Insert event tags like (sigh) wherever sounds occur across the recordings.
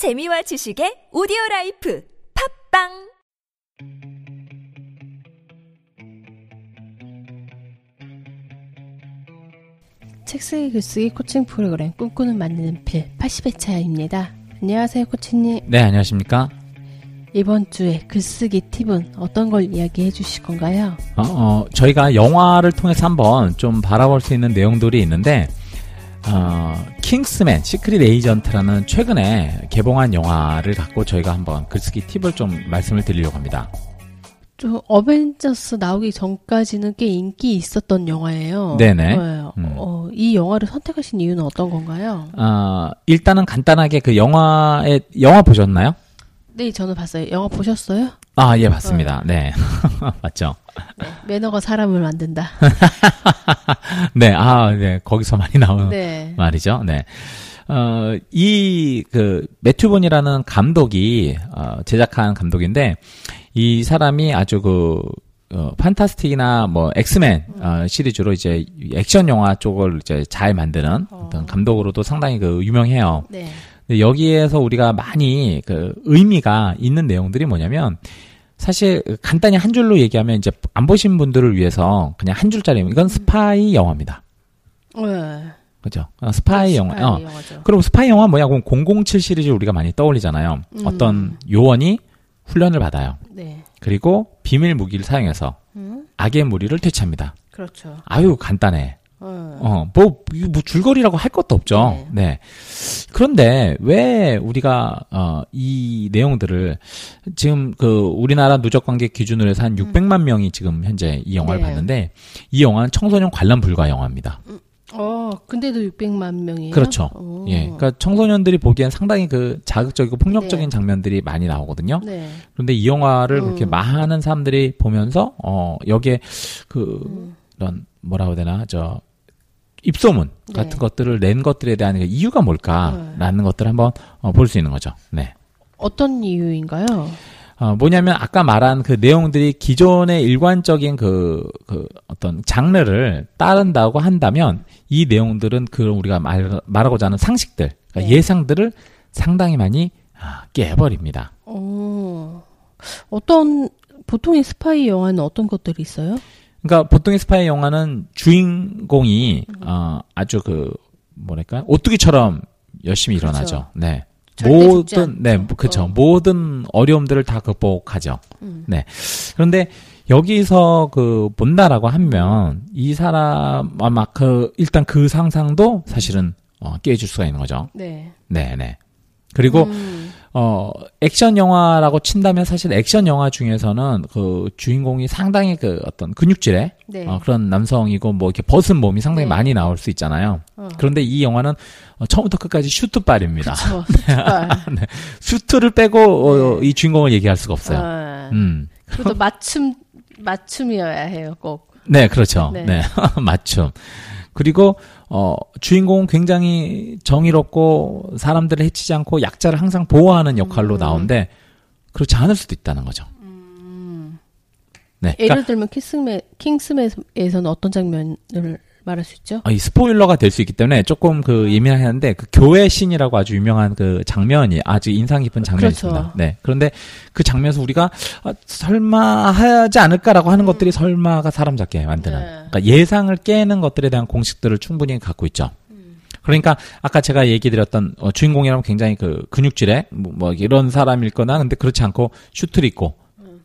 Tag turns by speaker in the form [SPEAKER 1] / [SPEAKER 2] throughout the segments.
[SPEAKER 1] 재미와 지식의 오디오 라이프 팟빵
[SPEAKER 2] 책쓰기 글쓰기 코칭 프로그램 꿈꾸는 만년필 80회 차입니다. 안녕하세요 코치님.
[SPEAKER 3] 네, 안녕하십니까?
[SPEAKER 2] 이번 주에 글쓰기 팁은 어떤 걸 이야기해 주실 건가요?
[SPEAKER 3] 어, 어, 저희가 영화를 통해서 한번 좀 바라볼 수 있는 내용들이 있는데, 어, 킹스맨, 시크릿 에이전트라는 최근에 개봉한 영화를 갖고 저희가 한번 글쓰기 팁을 좀 말씀을 드리려고 합니다.
[SPEAKER 2] 좀 어벤져스 나오기 전까지는 꽤 인기 있었던 영화예요.
[SPEAKER 3] 네네.
[SPEAKER 2] 네.
[SPEAKER 3] 음.
[SPEAKER 2] 어, 이 영화를 선택하신 이유는 어떤 건가요?
[SPEAKER 3] 어, 일단은 간단하게 그 영화의, 영화 보셨나요?
[SPEAKER 2] 네, 저는 봤어요. 영화 보셨어요?
[SPEAKER 3] 아, 예, 봤습니다. 네. (laughs) 맞죠?
[SPEAKER 2] 매너가 사람을 만든다. (laughs)
[SPEAKER 3] 네, 아, 네. 거기서 많이 나오는
[SPEAKER 2] 네.
[SPEAKER 3] 말이죠. 네. 어, 이, 그, 매튜본이라는 감독이, 어, 제작한 감독인데, 이 사람이 아주 그, 어, 판타스틱이나 뭐, 엑스맨, 어, 시리즈로 이제 액션 영화 쪽을 이제 잘 만드는 어떤 감독으로도 상당히 그, 유명해요.
[SPEAKER 2] 네.
[SPEAKER 3] 여기에서 우리가 많이 그, 의미가 있는 내용들이 뭐냐면, 사실 간단히 한 줄로 얘기하면 이제 안 보신 분들을 위해서 그냥 한 줄짜리, 이건 스파이 영화입니다.
[SPEAKER 2] 네.
[SPEAKER 3] 그죠? 어, 스파이 영화.
[SPEAKER 2] 스파이
[SPEAKER 3] 어.
[SPEAKER 2] 영화죠.
[SPEAKER 3] 그럼 스파이 영화 뭐냐? 그럼 007 시리즈 우리가 많이 떠올리잖아요.
[SPEAKER 2] 음.
[SPEAKER 3] 어떤 요원이 훈련을 받아요.
[SPEAKER 2] 네.
[SPEAKER 3] 그리고 비밀 무기를 사용해서
[SPEAKER 2] 음,
[SPEAKER 3] 악의 무리를 퇴치합니다.
[SPEAKER 2] 그렇죠.
[SPEAKER 3] 아유 간단해.
[SPEAKER 2] 어.
[SPEAKER 3] 어, 뭐, 뭐 줄거리라고 할 것도 없죠. 네. 그런데 왜 우리가, 어, 이 내용들을 지금 그 우리나라 누적 관객 기준으로 해서 한 600만 명이 지금 현재 이 영화를
[SPEAKER 2] 네.
[SPEAKER 3] 봤는데 이 영화는 청소년 관람 불가 영화입니다.
[SPEAKER 2] 어, 근데도 600만 명이에요?
[SPEAKER 3] 그렇죠.
[SPEAKER 2] 어.
[SPEAKER 3] 예. 그러니까 청소년들이 보기엔 상당히 그 자극적이고 폭력적인
[SPEAKER 2] 네.
[SPEAKER 3] 장면들이 많이 나오거든요.
[SPEAKER 2] 네.
[SPEAKER 3] 그런데 이 영화를
[SPEAKER 2] 음.
[SPEAKER 3] 그렇게 많은 사람들이 보면서 어 여기에 그
[SPEAKER 2] 음.
[SPEAKER 3] 이런 뭐라고 해야 되나 저 입소문
[SPEAKER 2] 네.
[SPEAKER 3] 같은 것들을 낸 것들에 대한 그 이유가 뭘까라는 것들을 한번 어, 볼 수 있는 거죠. 네.
[SPEAKER 2] 어떤 이유인가요?
[SPEAKER 3] 어, 뭐냐면 아까 말한 그 내용들이 기존의 일관적인 그, 그 어떤 장르를 따른다고 한다면 이 내용들은 그 우리가 말, 말하고자 하는 상식들, 그러니까
[SPEAKER 2] 네.
[SPEAKER 3] 예상들을 상당히 많이 아, 깨버립니다.
[SPEAKER 2] 어, 어떤, 보통의 스파이 영화는 어떤 것들이 있어요?
[SPEAKER 3] 그러니까 보통의 스파이 영화는 주인공이 어, 아주 그 뭐랄까 오뚜기처럼 열심히
[SPEAKER 2] 그렇죠.
[SPEAKER 3] 일어나죠. 네. 모든 네. 그렇죠.
[SPEAKER 2] 어.
[SPEAKER 3] 모든 어려움들을 다 극복하죠.
[SPEAKER 2] 음.
[SPEAKER 3] 네. 그런데 여기서 그 본다라고 하면 이 사람 아마 그 일단 그 상상도 사실은 어, 깨질 수가 있는 거죠.
[SPEAKER 2] 네.
[SPEAKER 3] 네, 네. 그리고
[SPEAKER 2] 음,
[SPEAKER 3] 어 액션 영화라고 친다면 사실 액션 영화 중에서는 그 주인공이 상당히 그 어떤 근육질의
[SPEAKER 2] 네.
[SPEAKER 3] 어, 그런 남성이고 뭐 이렇게 벗은 몸이 상당히
[SPEAKER 2] 네.
[SPEAKER 3] 많이 나올 수 있잖아요.
[SPEAKER 2] 어.
[SPEAKER 3] 그런데 이 영화는 어, 처음부터 끝까지 슈트빨입니다.
[SPEAKER 2] 그쵸. (laughs) 스파이.
[SPEAKER 3] 슈트를 빼고 어, 이 주인공을 얘기할 수가 없어요.
[SPEAKER 2] 아,
[SPEAKER 3] 음.
[SPEAKER 2] 그것도 맞춤, 맞춤이어야 해요, 꼭.
[SPEAKER 3] 네, 그렇죠.
[SPEAKER 2] 네.
[SPEAKER 3] 네. (laughs) 맞춤. 그리고 어 주인공은 굉장히 정의롭고 사람들을 해치지 않고 약자를 항상 보호하는 역할로
[SPEAKER 2] 음.
[SPEAKER 3] 나오는데 그렇지 않을 수도 있다는 거죠. 네. 그러니까
[SPEAKER 2] 예를 들면 킹스맨, 킹스맨에서는 어떤 장면을 말할 수 있죠?
[SPEAKER 3] 아, 이 스포일러가 될 수 있기 때문에 조금 그 예민하는데 그 교회 씬이라고 아주 유명한 그 장면이 아주 인상 깊은 장면이
[SPEAKER 2] 그렇죠.
[SPEAKER 3] 있습니다. 네. 그런데 그 장면에서 우리가 아, 설마 하지 않을까라고 하는 것들이 설마가 사람 잡게 만드는
[SPEAKER 2] 네.
[SPEAKER 3] 그러니까 예상을 깨는 것들에 대한 공식들을 충분히 갖고 있죠. 그러니까 아까 제가 얘기 드렸던 어, 주인공이라면 굉장히 그 근육질의 뭐, 뭐 이런 사람일 거나 근데 그렇지 않고 슈트를 입고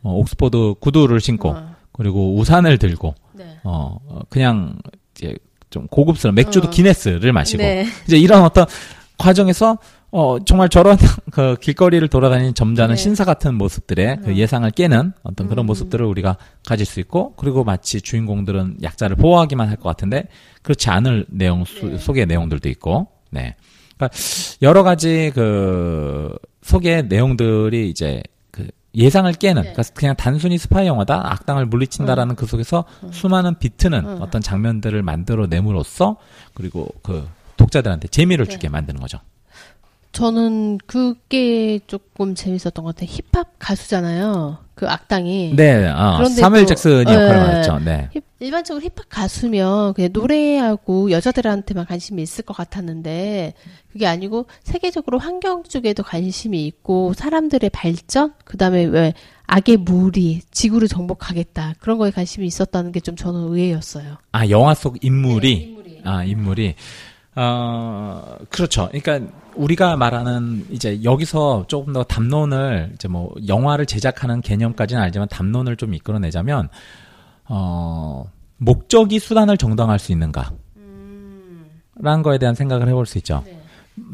[SPEAKER 3] 어, 옥스퍼드 구두를 신고
[SPEAKER 2] 어.
[SPEAKER 3] 그리고 우산을 들고
[SPEAKER 2] 네.
[SPEAKER 3] 어, 어, 그냥 이제 좀 고급스러운 맥주도
[SPEAKER 2] 어.
[SPEAKER 3] 기네스를 마시고
[SPEAKER 2] 네.
[SPEAKER 3] 이제 이런 어떤 과정에서 어 정말 저런 (laughs) 그 길거리를 돌아다니는 점잖은
[SPEAKER 2] 네.
[SPEAKER 3] 신사 같은 모습들의 그 예상을 깨는 어떤 그런
[SPEAKER 2] 음.
[SPEAKER 3] 모습들을 우리가 가질 수 있고 그리고 마치 주인공들은 약자를 보호하기만 할 것 같은데 그렇지 않을 내용 수-
[SPEAKER 2] 네.
[SPEAKER 3] 속의 내용들도 있고 네 그러니까 여러 가지 그 속의 내용들이 이제 그 예상을 깨는
[SPEAKER 2] 네.
[SPEAKER 3] 그러니까 그냥 단순히 스파이 영화다 악당을 물리친다라는 그 속에서 수많은 비트는
[SPEAKER 2] 음.
[SPEAKER 3] 어떤 장면들을 만들어 내므로써 그리고 그 독자들한테 재미를
[SPEAKER 2] 네.
[SPEAKER 3] 주게 만드는 거죠.
[SPEAKER 2] 저는 그게 조금 재밌었던 것 같아요. 힙합 가수잖아요. 그 악당이.
[SPEAKER 3] 네, 어,
[SPEAKER 2] 그런데
[SPEAKER 3] 사무엘
[SPEAKER 2] 또-
[SPEAKER 3] 잭슨이 역할을
[SPEAKER 2] 네.
[SPEAKER 3] 맡았죠. 네.
[SPEAKER 2] 힙- 일반적으로 힙합 가수면 그냥 노래하고 여자들한테만 관심이 있을 것 같았는데 그게 아니고 세계적으로 환경 쪽에도 관심이 있고 사람들의 발전 그다음에 왜 악의 무리 지구를 정복하겠다 그런 거에 관심이 있었다는 게 좀 저는 의외였어요.
[SPEAKER 3] 아, 영화 속 인물이
[SPEAKER 2] 네, 인물이.
[SPEAKER 3] 아, 인물이. 어, 그렇죠. 그러니까 우리가 말하는 이제 여기서 조금 더 담론을 이제 뭐 영화를 제작하는 개념까지는 알지만 담론을 좀 이끌어내자면 어, 목적이 수단을 정당할 수 있는가? 라는 거에 대한 생각을 해볼 수 있죠.
[SPEAKER 2] 네.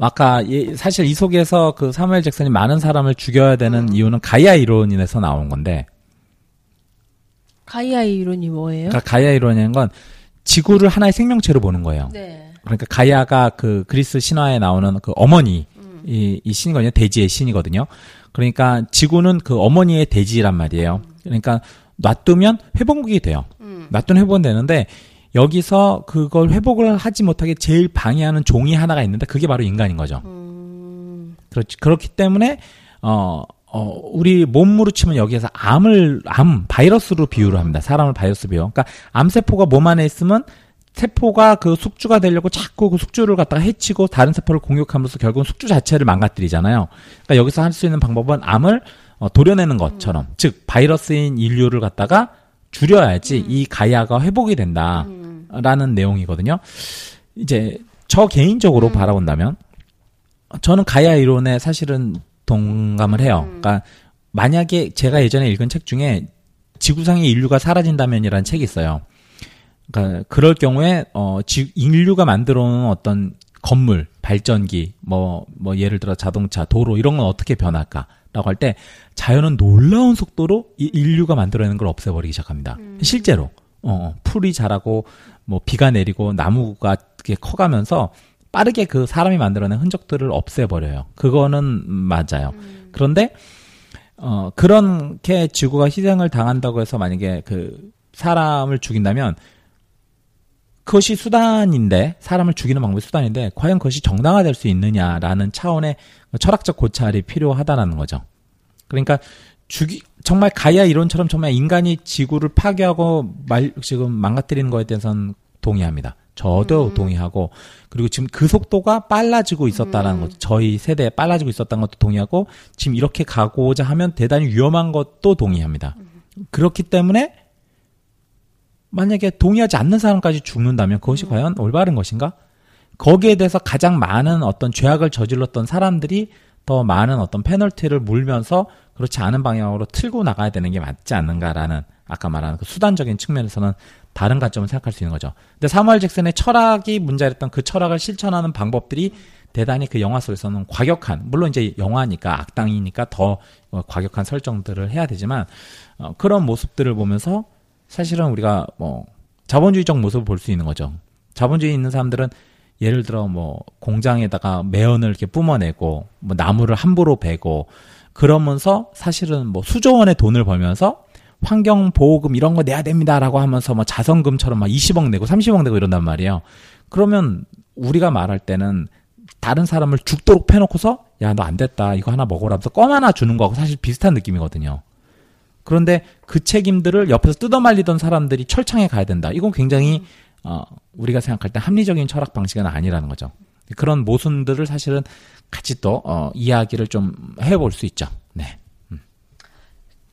[SPEAKER 3] 아까 예, 사실 이 속에서 그 사무엘 잭슨이 많은 사람을 죽여야 되는 이유는 가이아 이론인에서 나온 건데,
[SPEAKER 2] 가이아 이론이 뭐예요?
[SPEAKER 3] 그러니까 가이아 이론이라는 건 지구를 하나의 생명체로 보는 거예요.
[SPEAKER 2] 네.
[SPEAKER 3] 그러니까 가이아가 그 그리스 신화에 나오는 그 어머니 이, 이 신이거든요. 대지의 신이거든요. 그러니까 지구는 그 어머니의 대지란 말이에요. 그러니까 놔두면 회복이 돼요. 놔두면 회복은 되는데 여기서 그걸 회복을 하지 못하게 제일 방해하는 종이 하나가 있는데 그게 바로 인간인 거죠. 그렇지. 그렇기 때문에 어, 어, 우리 몸으로 치면 여기에서 암을, 암, 바이러스로 비유를 합니다. 사람을 바이러스 비유. 그러니까 암세포가 몸 안에 있으면 세포가 그 숙주가 되려고 자꾸 그 숙주를 갖다가 해치고 다른 세포를 공격함으로써 결국은 숙주 자체를 망가뜨리잖아요. 그러니까 여기서 할 수 있는 방법은 암을 어, 도려내는 것처럼, 즉 바이러스인 인류를 갖다가 줄여야지 이 가야가 회복이 된다라는 내용이거든요. 이제 저 개인적으로 바라본다면 저는 가야 이론에 사실은 동감을 해요. 그러니까 만약에 제가 예전에 읽은 책 중에 지구상의 인류가 사라진다면이라는 책이 있어요. 그러니까 그럴 경우에 어 지, 인류가 만들어 놓은 어떤 건물, 발전기, 뭐 뭐 예를 들어 자동차, 도로 이런 건 어떻게 변할까 라고 할 때 자연은 놀라운 속도로 이 인류가 만들어내는 걸 없애버리기 시작합니다. 실제로 어 풀이 자라고 뭐 비가 내리고 나무가 이렇게 커가면서 빠르게 그 사람이 만들어낸 흔적들을 없애버려요. 그거는 맞아요. 그런데 어 그렇게 지구가 희생을 당한다고 해서 만약에 그 사람을 죽인다면 그것이 수단인데 사람을 죽이는 방법이 수단인데 과연 그것이 정당화될 수 있느냐라는 차원의 철학적 고찰이 필요하다라는 거죠. 그러니까 죽이 정말 가야 이론처럼 정말 인간이 지구를 파괴하고 말 지금 망가뜨리는 거에 대해서는 동의합니다. 저도 동의하고 그리고 지금 그 속도가 빨라지고 있었다라는 것, 저희 세대에 빨라지고 있었다는 것도 동의하고 지금 이렇게 가고자 하면 대단히 위험한 것도 동의합니다. 그렇기 때문에 만약에 동의하지 않는 사람까지 죽는다면 그것이 과연 올바른 것인가? 거기에 대해서 가장 많은 어떤 죄악을 저질렀던 사람들이 더 많은 어떤 페널티를 물면서 그렇지 않은 방향으로 틀고 나가야 되는 게 맞지 않는가라는 아까 말하는 그 수단적인 측면에서는 다른 관점을 생각할 수 있는 거죠. 근데 사무엘 잭슨의 철학이 문제였던 그 철학을 실천하는 방법들이 대단히 그 영화 속에서는 과격한 물론 이제 영화니까 악당이니까 더 어, 과격한 설정들을 해야 되지만 어, 그런 모습들을 보면서 사실은 우리가 뭐 자본주의적 모습을 볼 수 있는 거죠. 자본주의 있는 사람들은 예를 들어 뭐 공장에다가 매연을 이렇게 뿜어내고 뭐 나무를 함부로 베고 그러면서 사실은 뭐 수조 원의 돈을 벌면서 환경 보호금 이런 거 내야 됩니다라고 하면서 뭐 자선금처럼 막 20억 내고 30억 내고 이런단 말이에요. 그러면 우리가 말할 때는 다른 사람을 죽도록 패놓고서 야 너 안 됐다 이거 하나 먹어라 하면서 껌 하나 주는 거하고 사실 비슷한 느낌이거든요. 그런데 그 책임들을 옆에서 뜯어말리던 사람들이 철창에 가야 된다. 이건 굉장히 어, 우리가 생각할 때 합리적인 철학 방식은 아니라는 거죠. 그런 모순들을 사실은 같이 또 어, 이야기를 좀 해볼 수 있죠. 네.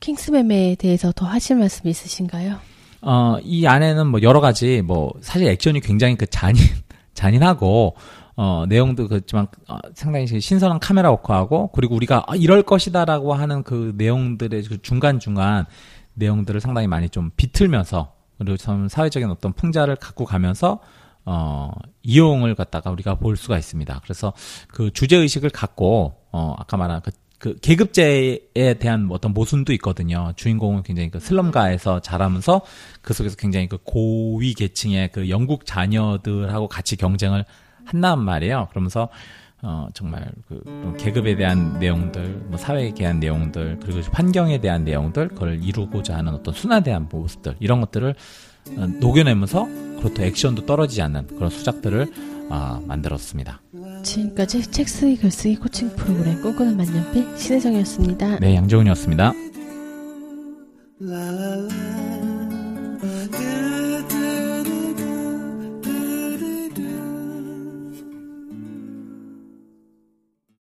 [SPEAKER 2] 킹스맨에 대해서 더 하실 말씀 있으신가요?
[SPEAKER 3] 어, 이 안에는 뭐 여러 가지 뭐 사실 액션이 굉장히 그 잔인 (laughs) 잔인하고 어, 내용도 그렇지만 어, 상당히 신선한 카메라 워크하고 그리고 우리가 아, 이럴 것이다라고 하는 그 내용들의 그 중간중간 내용들을 상당히 많이 좀 비틀면서 그리고 좀 사회적인 어떤 풍자를 갖고 가면서 어, 이용을 갖다가 우리가 볼 수가 있습니다. 그래서 그 주제 의식을 갖고 어, 아까 말한 그, 그 계급제에 대한 어떤 모순도 있거든요. 주인공은 굉장히 그 슬럼가에서 자라면서 그 속에서 굉장히 그 고위 계층의 그 영국 자녀들하고 같이 경쟁을 한단 말이에요. 그러면서 어 정말 그 그런 계급에 대한 내용들, 뭐 사회에 대한 내용들, 그리고 환경에 대한 내용들, 그걸 이루고자 하는 어떤 순화대한 모습들 이런 것들을 어, 녹여내면서 그렇다 액션도 떨어지지 않는 그런 수작들을 어, 만들었습니다.
[SPEAKER 2] 지금까지 책 쓰기 글쓰기 코칭 프로그램 꿈꾸는 만년필 신혜정이었습니다.
[SPEAKER 3] 네, 양정훈이었습니다.